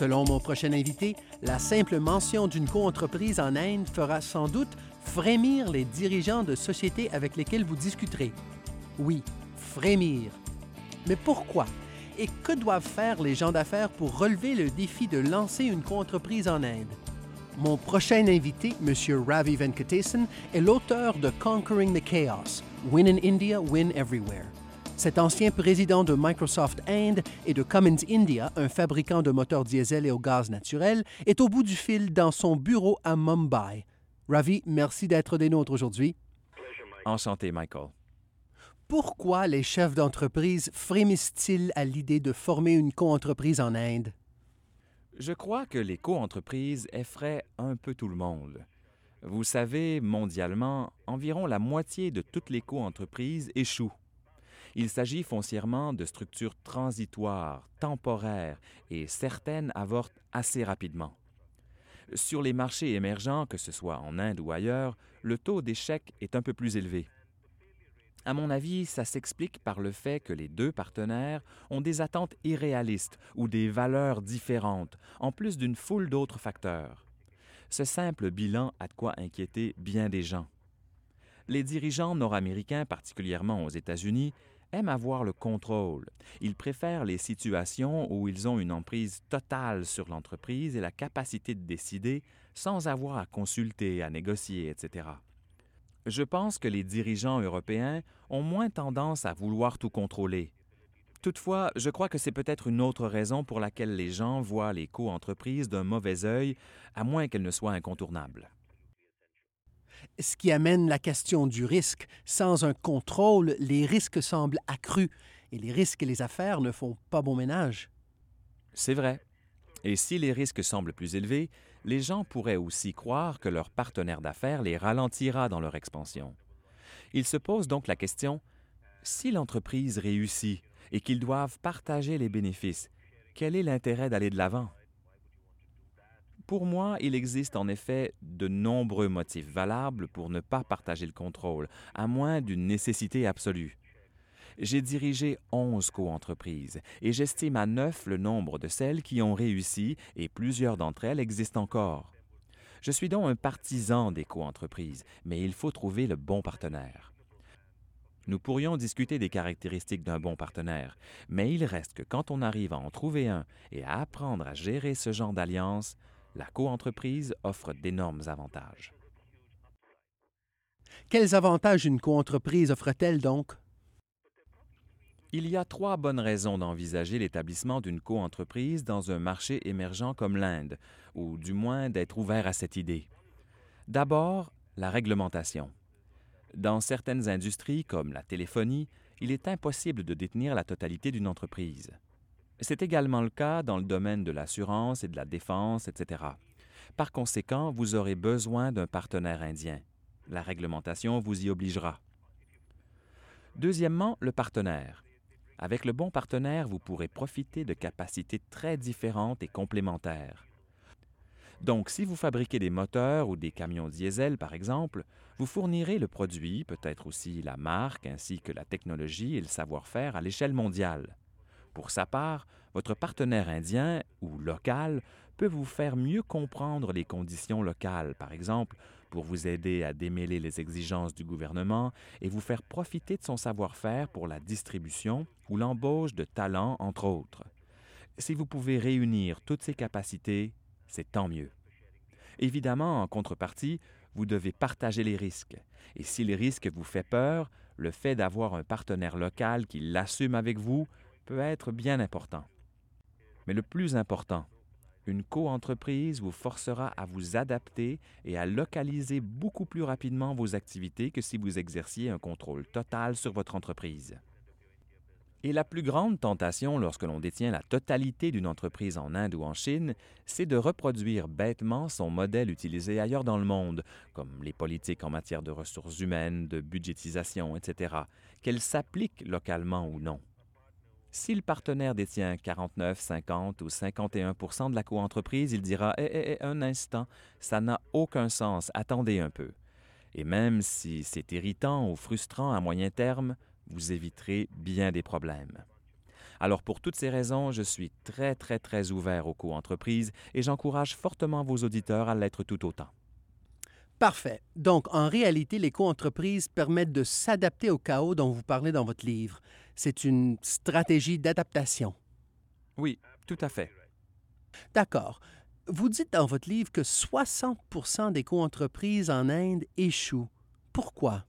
Selon mon prochain invité, la simple mention d'une coentreprise en Inde fera sans doute frémir les dirigeants de sociétés avec lesquels vous discuterez. Oui, frémir. Mais pourquoi? Et que doivent faire les gens d'affaires pour relever le défi de lancer une coentreprise en Inde? Mon prochain invité, M. Ravi Venkatesan, est l'auteur de Conquering the Chaos, Win in India, Win Everywhere. Cet ancien président de Microsoft Inde et de Cummins India, un fabricant de moteurs diesel et au gaz naturel, est au bout du fil dans son bureau à Mumbai. Ravi, merci d'être des nôtres aujourd'hui. Enchanté, Michael. Pourquoi les chefs d'entreprise frémissent-ils à l'idée de former une coentreprise en Inde? Je crois que les coentreprises effraient un peu tout le monde. Vous savez, mondialement, environ la moitié de toutes les coentreprises échouent. Il s'agit foncièrement de structures transitoires, temporaires, et certaines avortent assez rapidement. Sur les marchés émergents, que ce soit en Inde ou ailleurs, le taux d'échec est un peu plus élevé. À mon avis, ça s'explique par le fait que les deux partenaires ont des attentes irréalistes ou des valeurs différentes, en plus d'une foule d'autres facteurs. Ce simple bilan a de quoi inquiéter bien des gens. Les dirigeants nord-américains, particulièrement aux États-Unis, aiment avoir le contrôle. Ils préfèrent les situations où ils ont une emprise totale sur l'entreprise et la capacité de décider sans avoir à consulter, à négocier, etc. Je pense que les dirigeants européens ont moins tendance à vouloir tout contrôler. Toutefois, je crois que c'est peut-être une autre raison pour laquelle les gens voient les co-entreprises d'un mauvais œil, à moins qu'elles ne soient incontournables ce qui amène la question du risque. Sans un contrôle, les risques semblent accrus et les risques et les affaires ne font pas bon ménage. C'est vrai. Et si les risques semblent plus élevés, les gens pourraient aussi croire que leur partenaire d'affaires les ralentira dans leur expansion. Il se pose donc la question, si l'entreprise réussit et qu'ils doivent partager les bénéfices, quel est l'intérêt d'aller de l'avant? Pour moi, il existe en effet de nombreux motifs valables pour ne pas partager le contrôle, à moins d'une nécessité absolue. J'ai dirigé onze co-entreprises et j'estime à neuf le nombre de celles qui ont réussi et plusieurs d'entre elles existent encore. Je suis donc un partisan des co-entreprises, mais il faut trouver le bon partenaire. Nous pourrions discuter des caractéristiques d'un bon partenaire, mais il reste que quand on arrive à en trouver un et à apprendre à gérer ce genre d'alliance, la coentreprise offre d'énormes avantages. Quels avantages une coentreprise offre-t-elle donc? Il y a trois bonnes raisons d'envisager l'établissement d'une coentreprise dans un marché émergent comme l'Inde, ou du moins d'être ouvert à cette idée. D'abord, la réglementation. Dans certaines industries, comme la téléphonie, il est impossible de détenir la totalité d'une entreprise. C'est également le cas dans le domaine de l'assurance et de la défense, etc. Par conséquent, vous aurez besoin d'un partenaire indien. La réglementation vous y obligera. Deuxièmement, le partenaire. Avec le bon partenaire, vous pourrez profiter de capacités très différentes et complémentaires. Donc, si vous fabriquez des moteurs ou des camions diesel, par exemple, vous fournirez le produit, peut-être aussi la marque, ainsi que la technologie et le savoir-faire à l'échelle mondiale. Pour sa part, votre partenaire indien ou local peut vous faire mieux comprendre les conditions locales, par exemple, pour vous aider à démêler les exigences du gouvernement et vous faire profiter de son savoir-faire pour la distribution ou l'embauche de talents, entre autres. Si vous pouvez réunir toutes ces capacités, c'est tant mieux. Évidemment, en contrepartie, vous devez partager les risques. Et si les risques vous fait peur, le fait d'avoir un partenaire local qui l'assume avec vous peut être bien important. Mais le plus important, une coentreprise vous forcera à vous adapter et à localiser beaucoup plus rapidement vos activités que si vous exerciez un contrôle total sur votre entreprise. Et la plus grande tentation lorsque l'on détient la totalité d'une entreprise en Inde ou en Chine, c'est de reproduire bêtement son modèle utilisé ailleurs dans le monde, comme les politiques en matière de ressources humaines, de budgétisation, etc., qu'elles s'appliquent localement ou non. Si le partenaire détient 49, 50 ou 51 de la coentreprise, il dira Eh, eh, eh un instant, ça n'a aucun sens, attendez un peu. Et même si c'est irritant ou frustrant à moyen terme, vous éviterez bien des problèmes. Alors pour toutes ces raisons, je suis très très très ouvert aux co-entreprises et j'encourage fortement vos auditeurs à l'être tout autant. Parfait. Donc, en réalité, les co-entreprises permettent de s'adapter au chaos dont vous parlez dans votre livre. C'est une stratégie d'adaptation. Oui, tout à fait. D'accord. Vous dites dans votre livre que 60% des co-entreprises en Inde échouent. Pourquoi?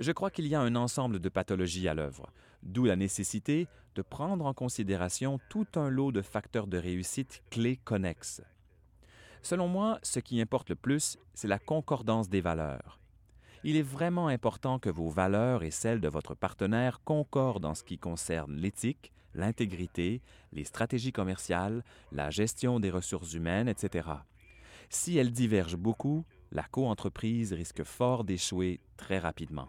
Je crois qu'il y a un ensemble de pathologies à l'œuvre, d'où la nécessité de prendre en considération tout un lot de facteurs de réussite clés connexes. Selon moi, ce qui importe le plus, c'est la concordance des valeurs. Il est vraiment important que vos valeurs et celles de votre partenaire concordent en ce qui concerne l'éthique, l'intégrité, les stratégies commerciales, la gestion des ressources humaines, etc. Si elles divergent beaucoup, la coentreprise risque fort d'échouer très rapidement.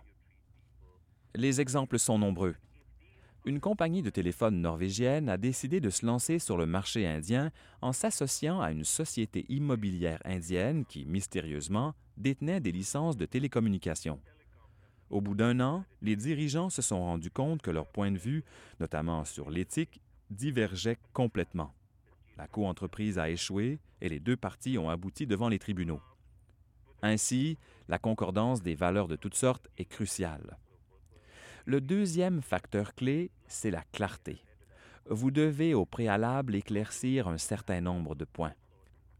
Les exemples sont nombreux une compagnie de téléphone norvégienne a décidé de se lancer sur le marché indien en s'associant à une société immobilière indienne qui, mystérieusement, détenait des licences de télécommunications. Au bout d'un an, les dirigeants se sont rendus compte que leur point de vue, notamment sur l'éthique, divergeait complètement. La coentreprise a échoué et les deux parties ont abouti devant les tribunaux. Ainsi, la concordance des valeurs de toutes sortes est cruciale. Le deuxième facteur clé, c'est la clarté. Vous devez au préalable éclaircir un certain nombre de points.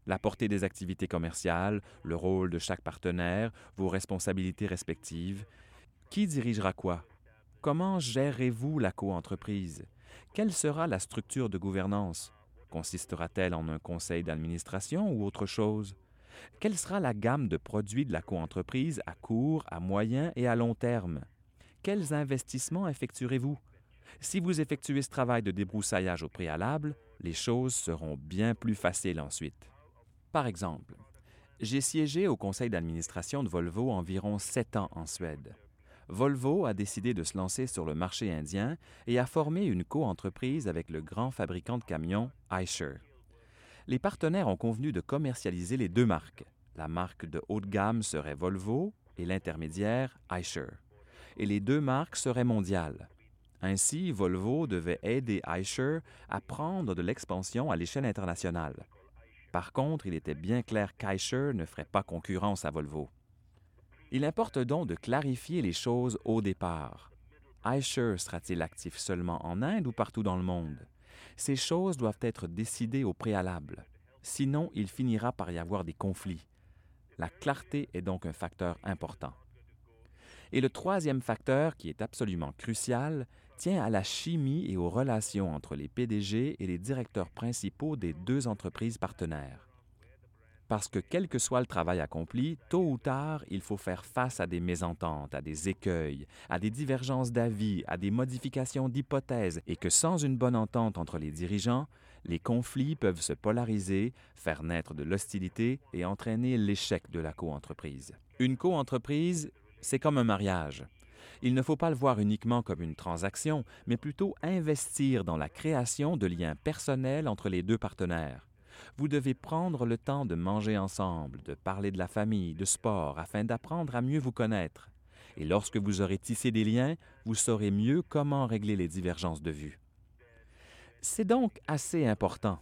La portée des activités commerciales, le rôle de chaque partenaire, vos responsabilités respectives. Qui dirigera quoi? Comment gérerez-vous la coentreprise? Quelle sera la structure de gouvernance? Consistera-t-elle en un conseil d'administration ou autre chose? Quelle sera la gamme de produits de la coentreprise à court, à moyen et à long terme? Quels investissements effectuerez-vous? Si vous effectuez ce travail de débroussaillage au préalable, les choses seront bien plus faciles ensuite. Par exemple, j'ai siégé au conseil d'administration de Volvo environ sept ans en Suède. Volvo a décidé de se lancer sur le marché indien et a formé une coentreprise avec le grand fabricant de camions Eicher. Les partenaires ont convenu de commercialiser les deux marques. La marque de haut de gamme serait Volvo et l'intermédiaire Eicher et les deux marques seraient mondiales. Ainsi, Volvo devait aider Eicher à prendre de l'expansion à l'échelle internationale. Par contre, il était bien clair qu'Eicher ne ferait pas concurrence à Volvo. Il importe donc de clarifier les choses au départ. Eicher sera-t-il actif seulement en Inde ou partout dans le monde? Ces choses doivent être décidées au préalable. Sinon, il finira par y avoir des conflits. La clarté est donc un facteur important. Et le troisième facteur, qui est absolument crucial, tient à la chimie et aux relations entre les PDG et les directeurs principaux des deux entreprises partenaires. Parce que quel que soit le travail accompli, tôt ou tard, il faut faire face à des mésententes, à des écueils, à des divergences d'avis, à des modifications d'hypothèses, et que sans une bonne entente entre les dirigeants, les conflits peuvent se polariser, faire naître de l'hostilité et entraîner l'échec de la coentreprise. Une coentreprise, c'est comme un mariage. Il ne faut pas le voir uniquement comme une transaction, mais plutôt investir dans la création de liens personnels entre les deux partenaires. Vous devez prendre le temps de manger ensemble, de parler de la famille, de sport, afin d'apprendre à mieux vous connaître. Et lorsque vous aurez tissé des liens, vous saurez mieux comment régler les divergences de vue. C'est donc assez important.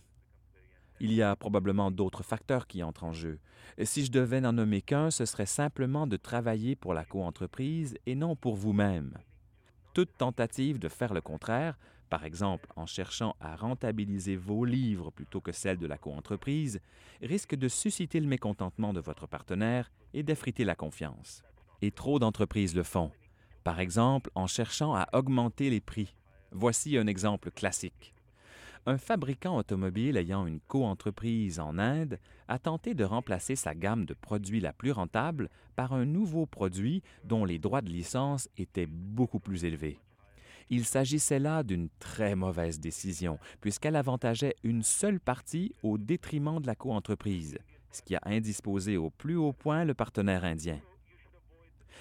Il y a probablement d'autres facteurs qui entrent en jeu. Si je devais n'en nommer qu'un, ce serait simplement de travailler pour la coentreprise et non pour vous-même. Toute tentative de faire le contraire, par exemple en cherchant à rentabiliser vos livres plutôt que celles de la coentreprise, risque de susciter le mécontentement de votre partenaire et d'effriter la confiance. Et trop d'entreprises le font, par exemple en cherchant à augmenter les prix. Voici un exemple classique un fabricant automobile ayant une coentreprise en Inde a tenté de remplacer sa gamme de produits la plus rentable par un nouveau produit dont les droits de licence étaient beaucoup plus élevés. Il s'agissait là d'une très mauvaise décision, puisqu'elle avantageait une seule partie au détriment de la coentreprise, ce qui a indisposé au plus haut point le partenaire indien.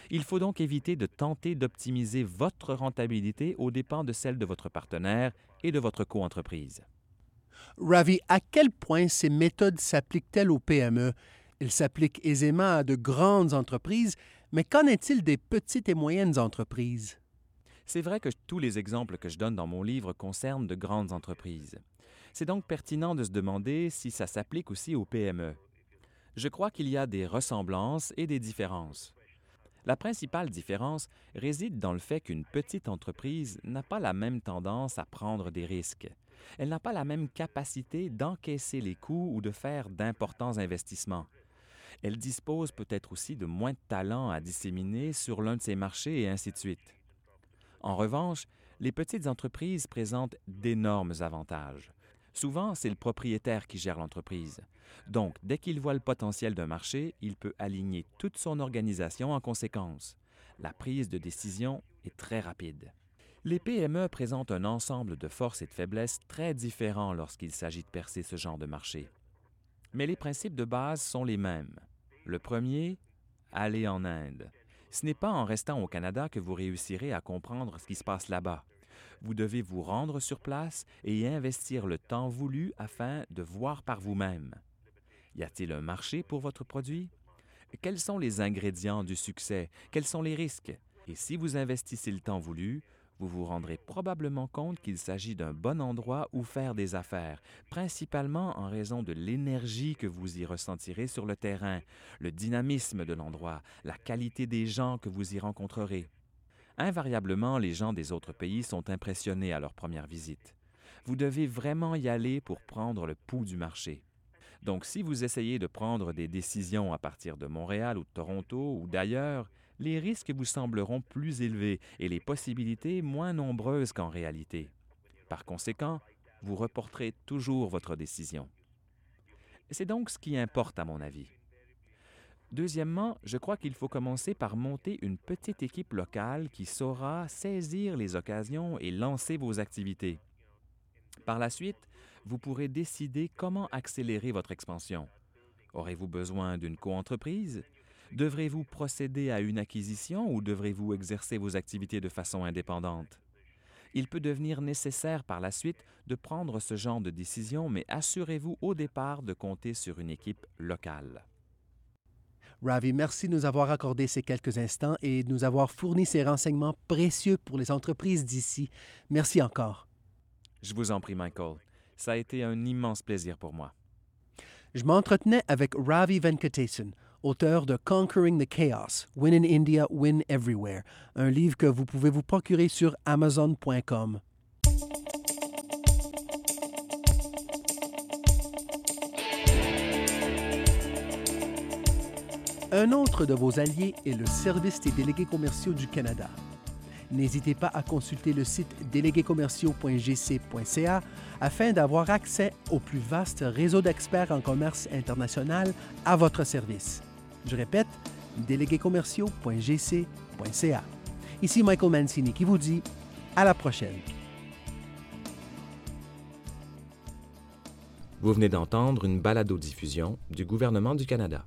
Il faut donc éviter de tenter d'optimiser votre rentabilité aux dépens de celle de votre partenaire et de votre coentreprise. Ravi, à quel point ces méthodes s'appliquent-elles aux PME? Elles s'appliquent aisément à de grandes entreprises, mais qu'en est-il des petites et moyennes entreprises? C'est vrai que tous les exemples que je donne dans mon livre concernent de grandes entreprises. C'est donc pertinent de se demander si ça s'applique aussi aux PME. Je crois qu'il y a des ressemblances et des différences. La principale différence réside dans le fait qu'une petite entreprise n'a pas la même tendance à prendre des risques. Elle n'a pas la même capacité d'encaisser les coûts ou de faire d'importants investissements. Elle dispose peut-être aussi de moins de talent à disséminer sur l'un de ses marchés et ainsi de suite. En revanche, les petites entreprises présentent d'énormes avantages. Souvent, c'est le propriétaire qui gère l'entreprise. Donc, dès qu'il voit le potentiel d'un marché, il peut aligner toute son organisation en conséquence. La prise de décision est très rapide. Les PME présentent un ensemble de forces et de faiblesses très différents lorsqu'il s'agit de percer ce genre de marché. Mais les principes de base sont les mêmes. Le premier, aller en Inde. Ce n'est pas en restant au Canada que vous réussirez à comprendre ce qui se passe là-bas. Vous devez vous rendre sur place et y investir le temps voulu afin de voir par vous-même. Y a-t-il un marché pour votre produit? Quels sont les ingrédients du succès? Quels sont les risques? Et si vous investissez le temps voulu, vous vous rendrez probablement compte qu'il s'agit d'un bon endroit où faire des affaires, principalement en raison de l'énergie que vous y ressentirez sur le terrain, le dynamisme de l'endroit, la qualité des gens que vous y rencontrerez. Invariablement, les gens des autres pays sont impressionnés à leur première visite. Vous devez vraiment y aller pour prendre le pouls du marché. Donc si vous essayez de prendre des décisions à partir de Montréal ou de Toronto ou d'ailleurs, les risques vous sembleront plus élevés et les possibilités moins nombreuses qu'en réalité. Par conséquent, vous reporterez toujours votre décision. C'est donc ce qui importe à mon avis. Deuxièmement, je crois qu'il faut commencer par monter une petite équipe locale qui saura saisir les occasions et lancer vos activités. Par la suite, vous pourrez décider comment accélérer votre expansion. Aurez-vous besoin d'une coentreprise? Devrez-vous procéder à une acquisition ou devrez-vous exercer vos activités de façon indépendante? Il peut devenir nécessaire par la suite de prendre ce genre de décision, mais assurez-vous au départ de compter sur une équipe locale. Ravi, merci de nous avoir accordé ces quelques instants et de nous avoir fourni ces renseignements précieux pour les entreprises d'ici. Merci encore. Je vous en prie, Michael. Ça a été un immense plaisir pour moi. Je m'entretenais avec Ravi Venkatesan, auteur de Conquering the Chaos, Win in India, Win Everywhere, un livre que vous pouvez vous procurer sur amazon.com. Un autre de vos alliés est le Service des délégués commerciaux du Canada. N'hésitez pas à consulter le site déléguéscommerciaux.gc.ca afin d'avoir accès au plus vaste réseau d'experts en commerce international à votre service. Je répète, déléguéscommerciaux.gc.ca. Ici Michael Mancini qui vous dit à la prochaine. Vous venez d'entendre une balado-diffusion du gouvernement du Canada.